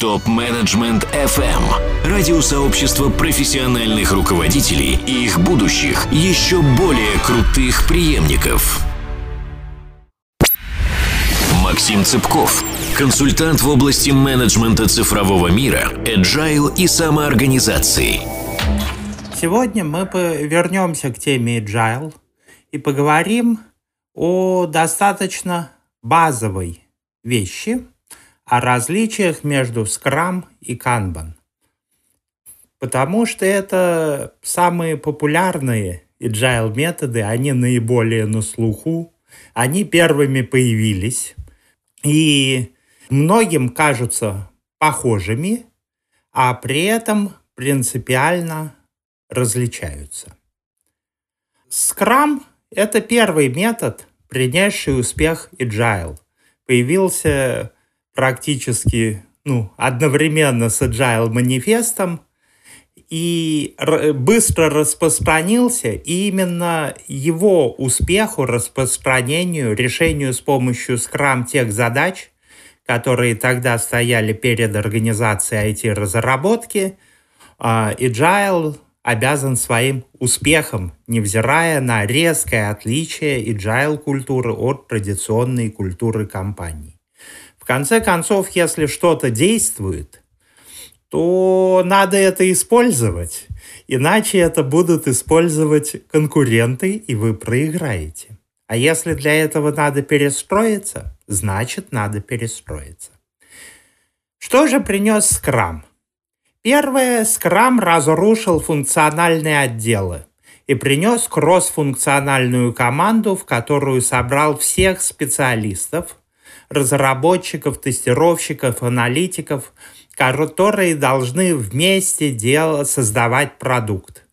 Топ-менеджмент FM. Радиосообщество профессиональных руководителей и их будущих, еще более крутых преемников. Максим Цыпков, консультант в области менеджмента цифрового мира, agile и самоорганизации. Сегодня мы вернемся к теме agile и поговорим о достаточно базовой вещи, о различиях между Scrum и Kanban. Потому что это самые популярные agile методы, они наиболее на слуху, они первыми появились, и многим кажутся похожими, а при этом принципиально различаются. Scrum – это первый метод, принесший успех Agile. Появился практически ну, одновременно с Agile манифестом и быстро распространился, и именно его успеху, распространению, решению с помощью Scrum тех задач, которые тогда стояли перед организацией IT-разработки, а, Agile обязан своим успехом, невзирая на резкое отличие agile культуры от традиционной культуры компании. Конце концов, если что-то действует, то надо это использовать, иначе это будут использовать конкуренты, и вы проиграете. А если для этого надо перестроиться, значит надо перестроиться. Что же принес скрам? Первое, Scrum разрушил функциональные отделы и принес кроссфункциональную команду, в которую собрал всех специалистов, разработчиков, тестировщиков, аналитиков, которые должны вместе делать, создавать продукт.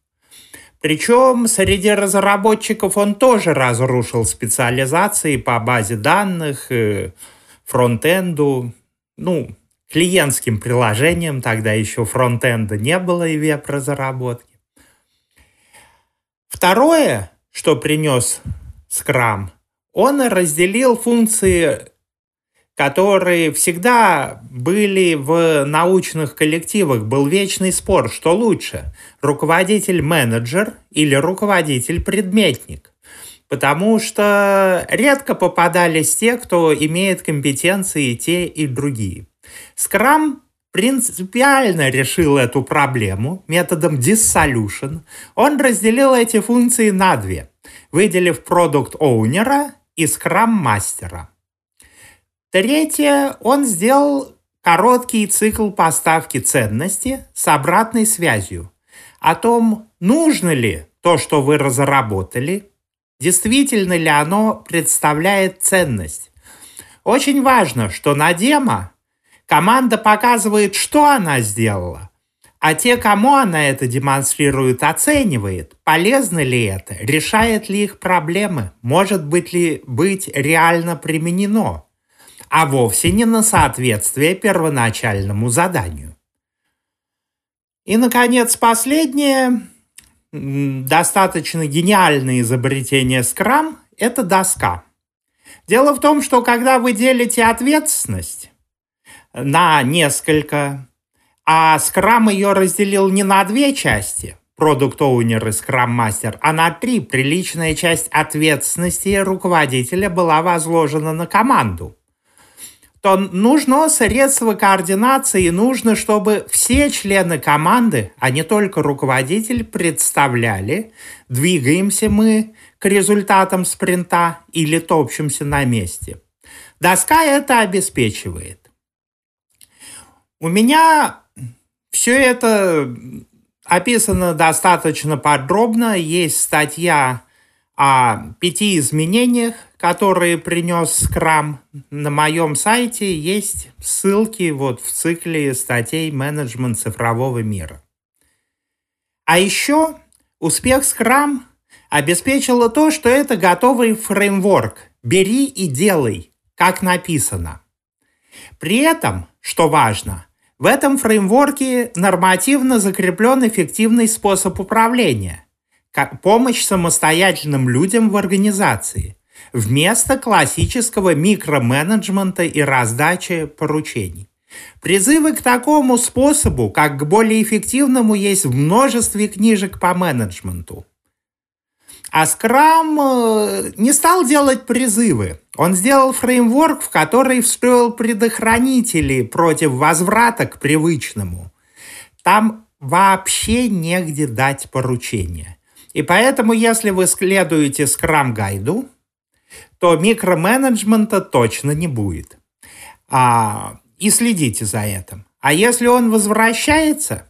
Причем среди разработчиков он тоже разрушил специализации по базе данных, э, фронтенду, ну, клиентским приложением, тогда еще фронтенда не было и веб-разработки. Второе, что принес Scrum, он разделил функции, которые всегда были в научных коллективах. Был вечный спор, что лучше, руководитель-менеджер или руководитель-предметник. Потому что редко попадались те, кто имеет компетенции те, и другие. Scrum принципиально решил эту проблему методом dissolution. Он разделил эти функции на две, выделив продукт оунера и Scrum мастера. Третье, он сделал короткий цикл поставки ценности с обратной связью о том, нужно ли то, что вы разработали, действительно ли оно представляет ценность. Очень важно, что на демо Команда показывает, что она сделала, а те, кому она это демонстрирует, оценивает, полезно ли это, решает ли их проблемы, может быть ли быть реально применено, а вовсе не на соответствие первоначальному заданию. И, наконец, последнее, достаточно гениальное изобретение Scrum – это доска. Дело в том, что когда вы делите ответственность, на несколько, а Scrum ее разделил не на две части, продукт оунер и Scrum мастер, а на три. Приличная часть ответственности руководителя была возложена на команду то нужно средство координации, нужно, чтобы все члены команды, а не только руководитель, представляли, двигаемся мы к результатам спринта или топчемся на месте. Доска это обеспечивает. У меня все это описано достаточно подробно. Есть статья о пяти изменениях, которые принес Scrum. На моем сайте есть ссылки вот в цикле статей «Менеджмент цифрового мира». А еще успех Scrum обеспечило то, что это готовый фреймворк. Бери и делай, как написано. При этом, что важно, в этом фреймворке нормативно закреплен эффективный способ управления, помощь самостоятельным людям в организации, вместо классического микроменеджмента и раздачи поручений. Призывы к такому способу, как к более эффективному, есть в множестве книжек по менеджменту. А Скрам э, не стал делать призывы. Он сделал фреймворк, в который встроил предохранители против возврата к привычному. Там вообще негде дать поручение. И поэтому, если вы следуете скрам-гайду, то микроменеджмента точно не будет. А, и следите за этим. А если он возвращается,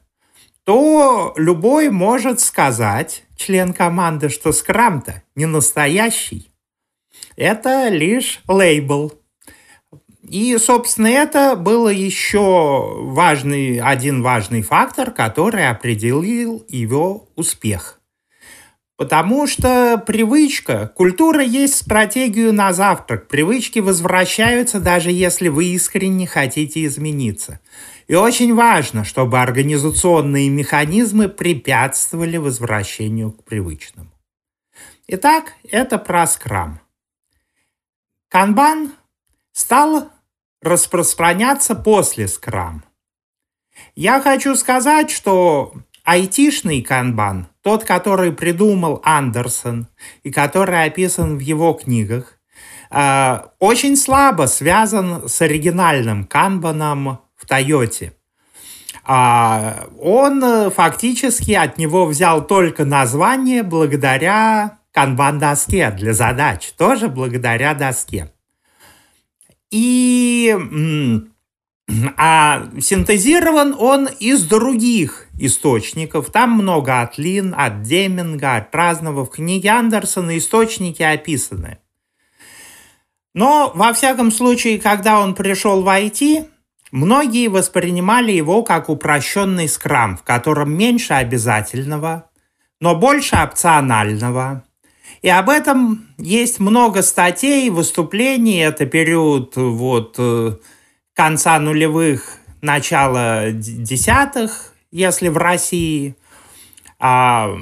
то любой может сказать, член команды, что скрам-то не настоящий. Это лишь лейбл. И, собственно, это был еще важный, один важный фактор, который определил его успех. Потому что привычка, культура есть стратегию на завтрак. Привычки возвращаются, даже если вы искренне хотите измениться. И очень важно, чтобы организационные механизмы препятствовали возвращению к привычному. Итак, это про скрам. Канбан стал распространяться после скрам. Я хочу сказать, что айтишный канбан, тот, который придумал Андерсон и который описан в его книгах, э, очень слабо связан с оригинальным канбаном в Тойоте. А он э, фактически от него взял только название благодаря канбан-доске для задач, тоже благодаря доске. И а синтезирован он из других источников. Там много от Лин, от Деминга, от разного. В книге Андерсона источники описаны. Но, во всяком случае, когда он пришел в IT, многие воспринимали его как упрощенный скрам, в котором меньше обязательного, но больше опционального, и об этом есть много статей, выступлений. Это период вот э, конца нулевых, начала десятых, если в России. А,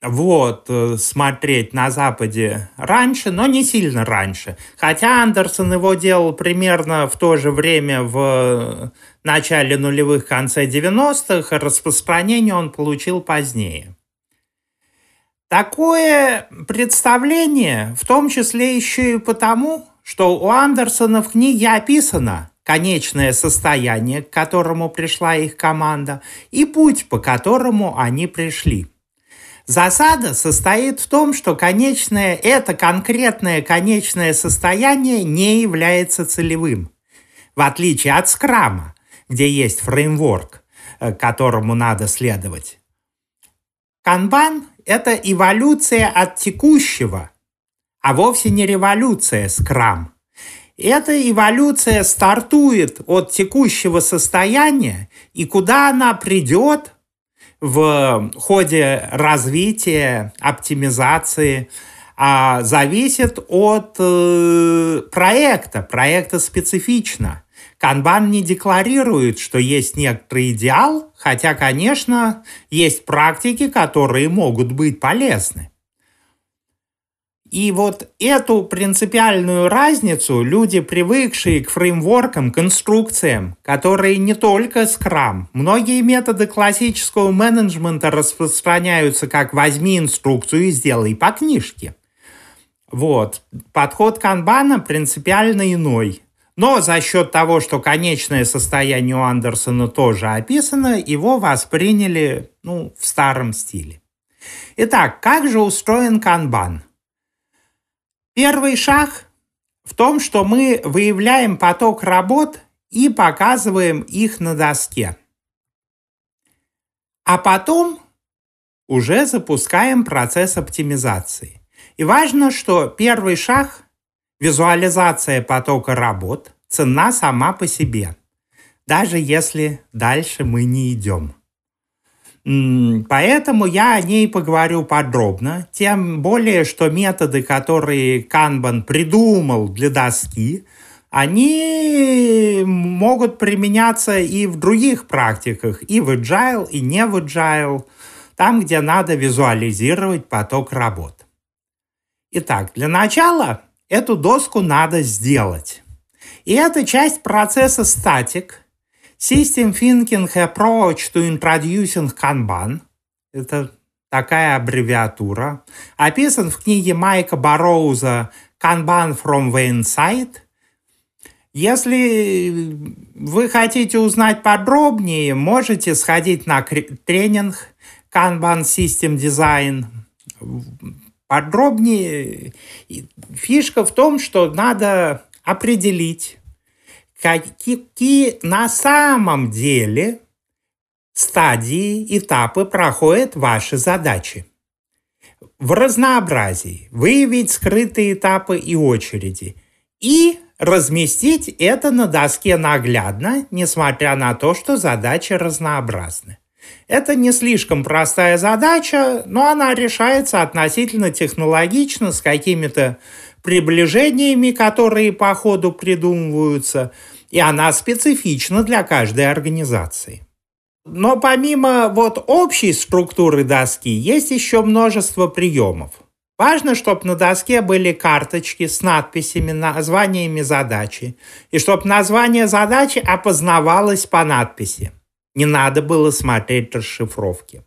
вот, э, смотреть на Западе раньше, но не сильно раньше. Хотя Андерсон его делал примерно в то же время в начале нулевых, конце 90-х, распространение он получил позднее. Такое представление в том числе еще и потому, что у Андерсона в книге описано конечное состояние, к которому пришла их команда, и путь, по которому они пришли. Засада состоит в том, что конечное, это конкретное конечное состояние не является целевым. В отличие от скрама, где есть фреймворк, э, которому надо следовать. Канбан это эволюция от текущего, а вовсе не революция скрам. Эта эволюция стартует от текущего состояния, и куда она придет в ходе развития, оптимизации, а зависит от э, проекта. Проекта специфично. Канбан не декларирует, что есть некоторый идеал, хотя, конечно, есть практики, которые могут быть полезны. И вот эту принципиальную разницу люди, привыкшие к фреймворкам, конструкциям, которые не только Scrum, многие методы классического менеджмента распространяются как «возьми инструкцию и сделай по книжке». Вот. Подход канбана принципиально иной. Но за счет того, что конечное состояние у Андерсона тоже описано, его восприняли ну, в старом стиле. Итак, как же устроен канбан? Первый шаг в том, что мы выявляем поток работ и показываем их на доске. А потом уже запускаем процесс оптимизации. И важно, что первый шаг Визуализация потока работ цена сама по себе, даже если дальше мы не идем. Поэтому я о ней поговорю подробно, тем более, что методы, которые Kanban придумал для доски, они могут применяться и в других практиках, и в agile, и не в agile, там, где надо визуализировать поток работ. Итак, для начала Эту доску надо сделать. И это часть процесса Static, System Thinking Approach to Introducing Kanban. Это такая аббревиатура. Описан в книге Майка Бароуза Kanban from the Inside. Если вы хотите узнать подробнее, можете сходить на тренинг Kanban System Design. Подробнее. Фишка в том, что надо определить, какие на самом деле стадии, этапы проходят ваши задачи. В разнообразии выявить скрытые этапы и очереди и разместить это на доске наглядно, несмотря на то, что задачи разнообразны. Это не слишком простая задача, но она решается относительно технологично, с какими-то приближениями, которые по ходу придумываются, и она специфична для каждой организации. Но помимо вот общей структуры доски, есть еще множество приемов. Важно, чтобы на доске были карточки с надписями, названиями задачи, и чтобы название задачи опознавалось по надписи. Не надо было смотреть расшифровки.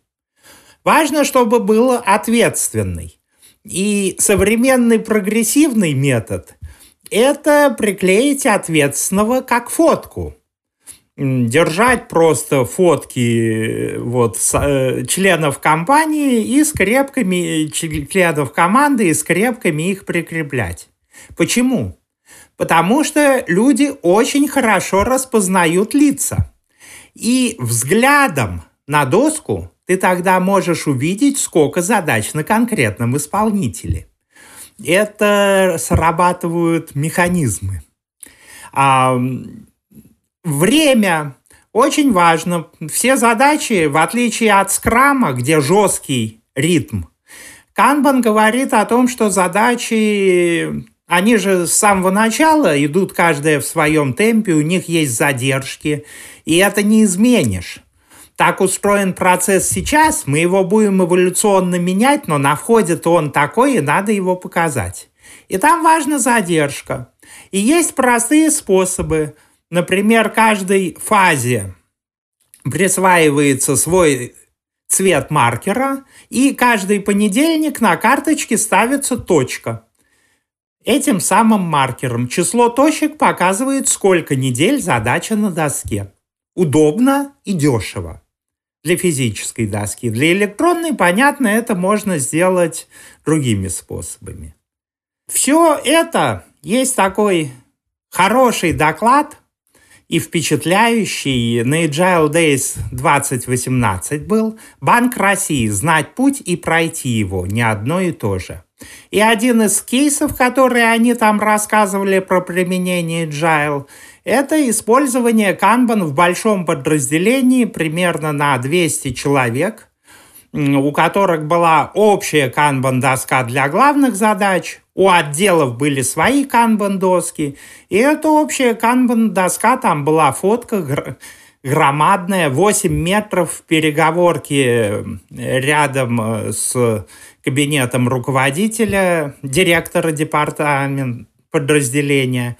Важно, чтобы был ответственный. И современный прогрессивный метод – это приклеить ответственного как фотку. Держать просто фотки вот, э, членов компании и скрепками, членов команды и скрепками их прикреплять. Почему? Потому что люди очень хорошо распознают лица. И взглядом на доску ты тогда можешь увидеть, сколько задач на конкретном исполнителе. Это срабатывают механизмы. А, время очень важно. Все задачи, в отличие от скрама, где жесткий ритм, Канбан говорит о том, что задачи они же с самого начала идут каждая в своем темпе, у них есть задержки, и это не изменишь. Так устроен процесс сейчас, мы его будем эволюционно менять, но на входе-то он такой, и надо его показать. И там важна задержка. И есть простые способы. Например, каждой фазе присваивается свой цвет маркера, и каждый понедельник на карточке ставится точка – Этим самым маркером число точек показывает, сколько недель задача на доске. Удобно и дешево для физической доски. Для электронной, понятно, это можно сделать другими способами. Все это есть такой хороший доклад и впечатляющий на Agile Days 2018 был «Банк России. Знать путь и пройти его. Не одно и то же». И один из кейсов, которые они там рассказывали про применение Agile, это использование Kanban в большом подразделении примерно на 200 человек, у которых была общая Kanban-доска для главных задач, у отделов были свои Kanban-доски, и эта общая Kanban-доска, там была фотка громадная, 8 метров в переговорке рядом э, с кабинетом руководителя, директора департамента подразделения.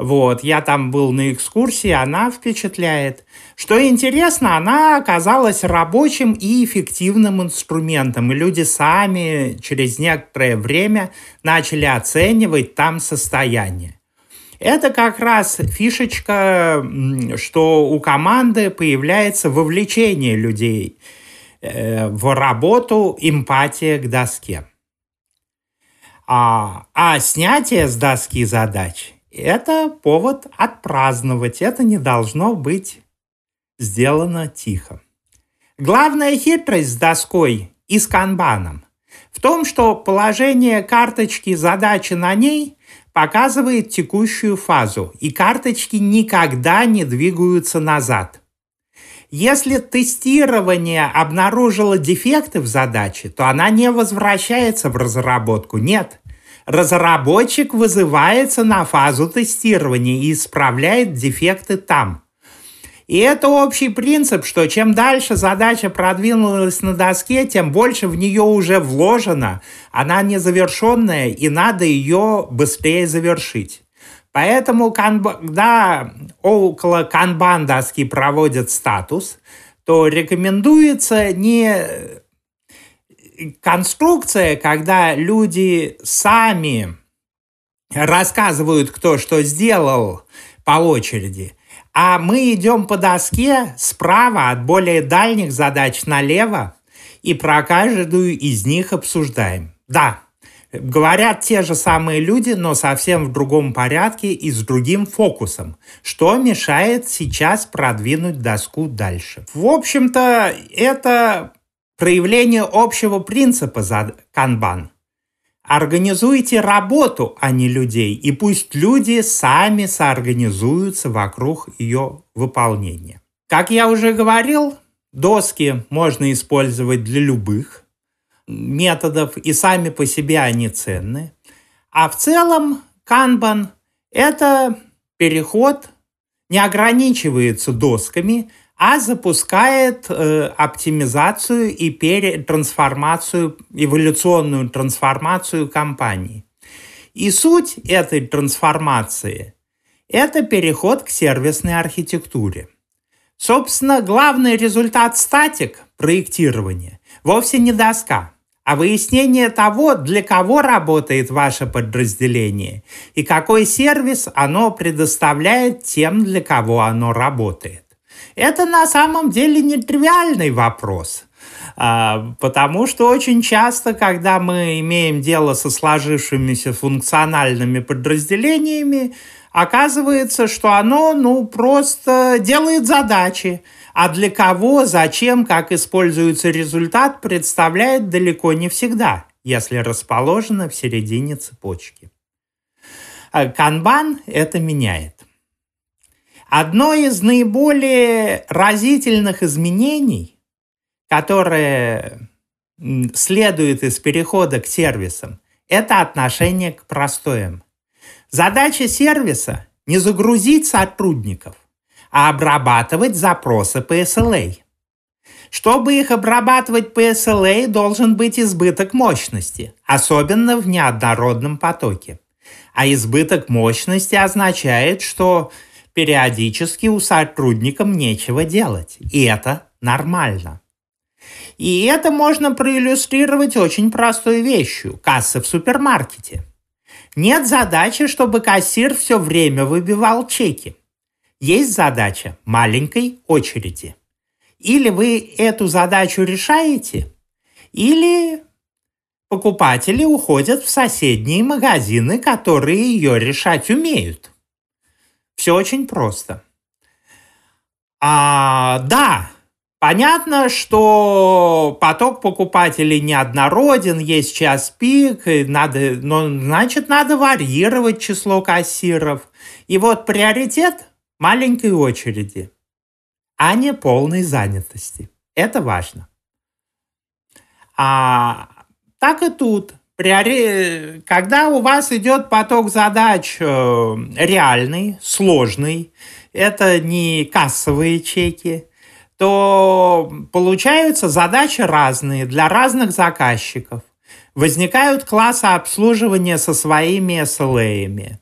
Вот, я там был на экскурсии, она впечатляет. Что интересно, она оказалась рабочим и эффективным инструментом, и люди сами через некоторое время начали оценивать там состояние. Это как раз фишечка, что у команды появляется вовлечение людей – Э, в работу эмпатия к доске. А, а снятие с доски задач – это повод отпраздновать. Это не должно быть сделано тихо. Главная хитрость с доской и с канбаном в том, что положение карточки задачи на ней показывает текущую фазу, и карточки никогда не двигаются назад. Если тестирование обнаружило дефекты в задаче, то она не возвращается в разработку. Нет. Разработчик вызывается на фазу тестирования и исправляет дефекты там. И это общий принцип, что чем дальше задача продвинулась на доске, тем больше в нее уже вложено. Она незавершенная, и надо ее быстрее завершить. Поэтому, когда около канбан доски проводят статус, то рекомендуется не конструкция, когда люди сами рассказывают, кто что сделал по очереди, а мы идем по доске справа от более дальних задач налево и про каждую из них обсуждаем. Да, говорят те же самые люди, но совсем в другом порядке и с другим фокусом, что мешает сейчас продвинуть доску дальше. В общем-то, это проявление общего принципа за канбан – Организуйте работу, а не людей, и пусть люди сами соорганизуются вокруг ее выполнения. Как я уже говорил, доски можно использовать для любых методов, и сами по себе они ценны. А в целом канбан – это переход, не ограничивается досками, а запускает э, оптимизацию и перетрансформацию, эволюционную трансформацию компании. И суть этой трансформации – это переход к сервисной архитектуре. Собственно, главный результат статик проектирования вовсе не доска, а выяснение того, для кого работает ваше подразделение и какой сервис оно предоставляет тем, для кого оно работает. Это на самом деле не тривиальный вопрос. А, потому что очень часто, когда мы имеем дело со сложившимися функциональными подразделениями, оказывается, что оно ну, просто делает задачи, а для кого, зачем, как используется результат, представляет далеко не всегда, если расположено в середине цепочки. А канбан это меняет. Одно из наиболее разительных изменений, которое следует из перехода к сервисам, это отношение к простоям. Задача сервиса – не загрузить сотрудников, а обрабатывать запросы по SLA. Чтобы их обрабатывать по SLA, должен быть избыток мощности, особенно в неоднородном потоке. А избыток мощности означает, что периодически у сотрудников нечего делать. И это нормально. И это можно проиллюстрировать очень простой вещью – кассы в супермаркете. Нет задачи, чтобы кассир все время выбивал чеки. Есть задача маленькой очереди. Или вы эту задачу решаете, или покупатели уходят в соседние магазины, которые ее решать умеют. Все очень просто. А, да, понятно, что поток покупателей неоднороден, есть час пик, надо, но значит надо варьировать число кассиров. И вот приоритет маленькой очереди, а не полной занятости. Это важно. А так и тут когда у вас идет поток задач э, реальный, сложный, это не кассовые чеки, то получаются задачи разные для разных заказчиков. Возникают классы обслуживания со своими SLA.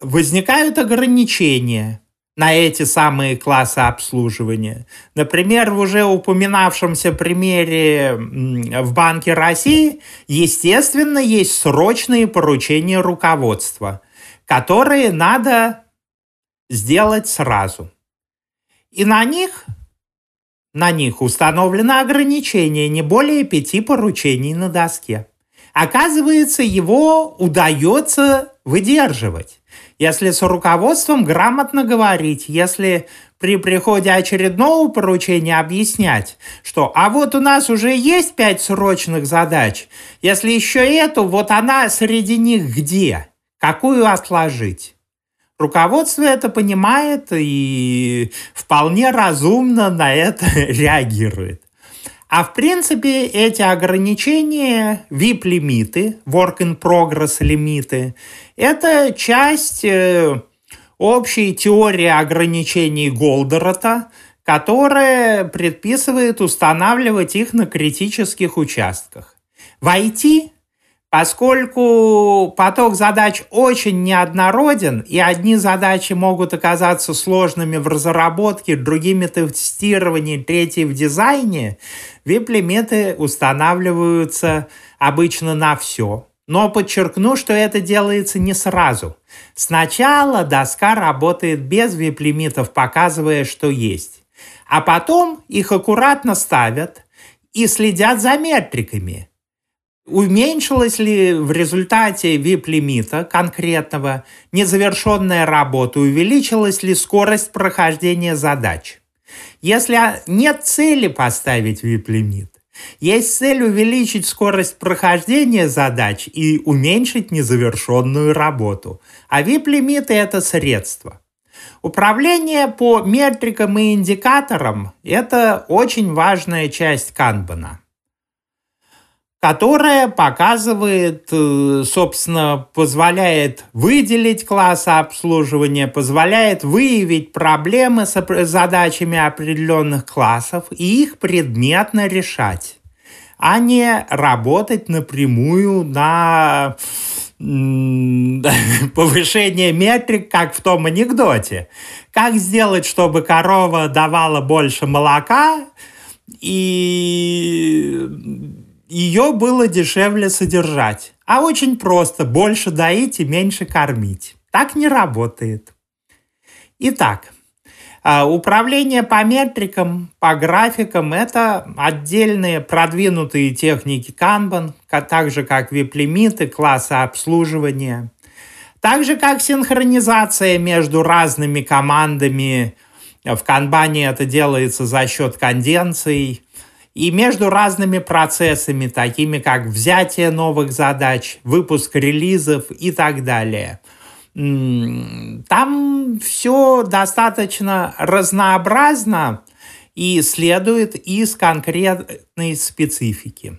Возникают ограничения – на эти самые классы обслуживания. Например, в уже упоминавшемся примере в Банке России, естественно, есть срочные поручения руководства, которые надо сделать сразу. И на них, на них установлено ограничение не более пяти поручений на доске. Оказывается, его удается выдерживать. Если с руководством грамотно говорить, если при приходе очередного поручения объяснять, что а вот у нас уже есть пять срочных задач, если еще эту, вот она среди них где? Какую отложить? Руководство это понимает и вполне разумно на это реагирует. А в принципе эти ограничения, VIP-лимиты, Work in Progress лимиты, это часть э, общей теории ограничений Голдерота, которая предписывает устанавливать их на критических участках. В IT Поскольку поток задач очень неоднороден, и одни задачи могут оказаться сложными в разработке, другими в тестировании, третьи в дизайне, вип-лимиты устанавливаются обычно на все. Но подчеркну, что это делается не сразу. Сначала доска работает без вип-лимитов, показывая, что есть. А потом их аккуратно ставят и следят за метриками – Уменьшилась ли в результате VIP-лимита конкретного незавершенная работа, увеличилась ли скорость прохождения задач? Если нет цели поставить VIP-лимит, есть цель увеличить скорость прохождения задач и уменьшить незавершенную работу. А VIP-лимиты – это средство. Управление по метрикам и индикаторам – это очень важная часть канбана – которая показывает, э, собственно, позволяет выделить классы обслуживания, позволяет выявить проблемы с задачами определенных классов и их предметно решать, а не работать напрямую на повышение метрик, как в том анекдоте. Как сделать, чтобы корова давала больше молока и ее было дешевле содержать. А очень просто, больше доить и меньше кормить. Так не работает. Итак, а, управление по метрикам, по графикам – это отдельные продвинутые техники Kanban, так же как вип-лимиты, классы обслуживания. Так же как синхронизация между разными командами. В канбане это делается за счет конденций – и между разными процессами, такими как взятие новых задач, выпуск релизов и так далее. Там все достаточно разнообразно и следует из конкретной специфики.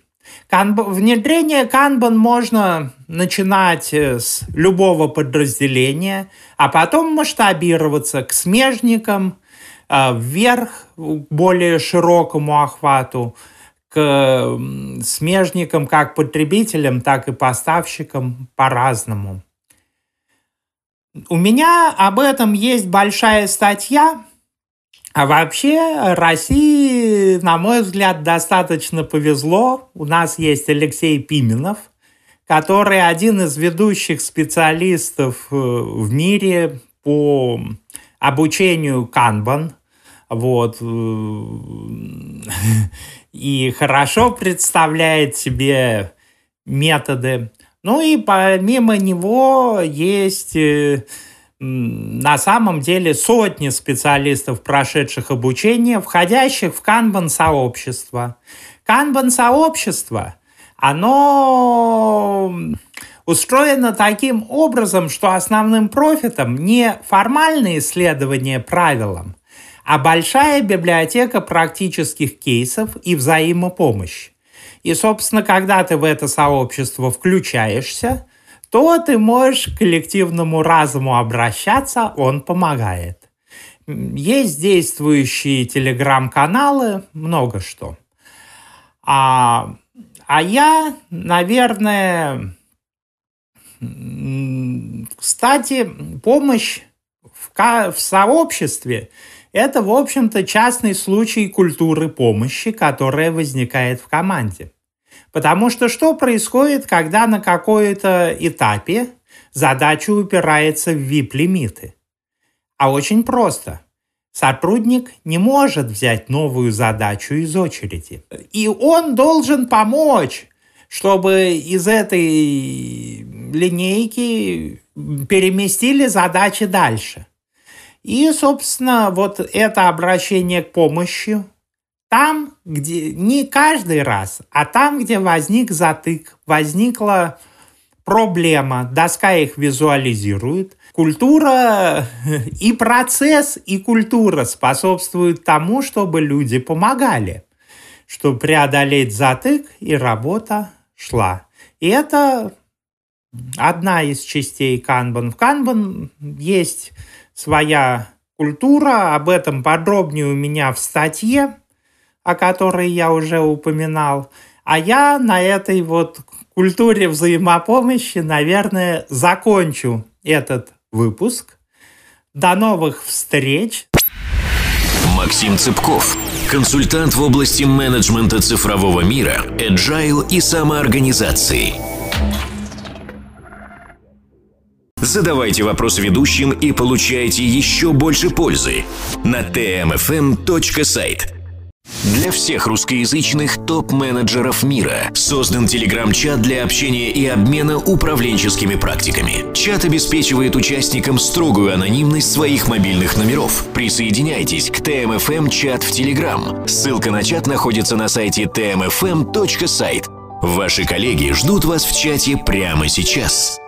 Канб... Внедрение Kanban можно начинать э, с любого подразделения, а потом масштабироваться к смежникам, вверх к более широкому охвату, к смежникам как потребителям, так и поставщикам по-разному. У меня об этом есть большая статья, а вообще России, на мой взгляд, достаточно повезло. У нас есть Алексей Пименов, который один из ведущих специалистов э, в мире по обучению Kanban, вот, и хорошо представляет себе методы. Ну и помимо него есть э, на самом деле сотни специалистов, прошедших обучение, входящих в канбан-сообщество. Канбан-сообщество, оно устроена таким образом, что основным профитом не формальные исследования правилам, а большая библиотека практических кейсов и взаимопомощь. И, собственно, когда ты в это сообщество включаешься, то ты можешь к коллективному разуму обращаться, он помогает. Есть действующие телеграм-каналы, много что. А, а я, наверное, кстати, помощь в, в сообществе – это, в общем-то, частный случай культуры помощи, которая возникает в команде. Потому что что происходит, когда на какой-то этапе задача упирается в VIP-лимиты? А очень просто. Сотрудник не может взять новую задачу из очереди. И он должен помочь, чтобы из этой линейки переместили задачи дальше. И, собственно, вот это обращение к помощи там, где не каждый раз, а там, где возник затык, возникла проблема, доска их визуализирует. Культура и процесс, и культура способствуют тому, чтобы люди помогали, чтобы преодолеть затык, и работа шла. И это одна из частей канбан. В канбан есть своя культура, об этом подробнее у меня в статье, о которой я уже упоминал. А я на этой вот культуре взаимопомощи, наверное, закончу этот выпуск. До новых встреч! Максим Цыпков, консультант в области менеджмента цифрового мира, agile и самоорганизации. Задавайте вопрос ведущим и получайте еще больше пользы на tmfm.site. Для всех русскоязычных топ-менеджеров мира создан телеграм-чат для общения и обмена управленческими практиками. Чат обеспечивает участникам строгую анонимность своих мобильных номеров. Присоединяйтесь к ТМФМ чат в Телеграм. Ссылка на чат находится на сайте tmfm.site. Ваши коллеги ждут вас в чате прямо сейчас.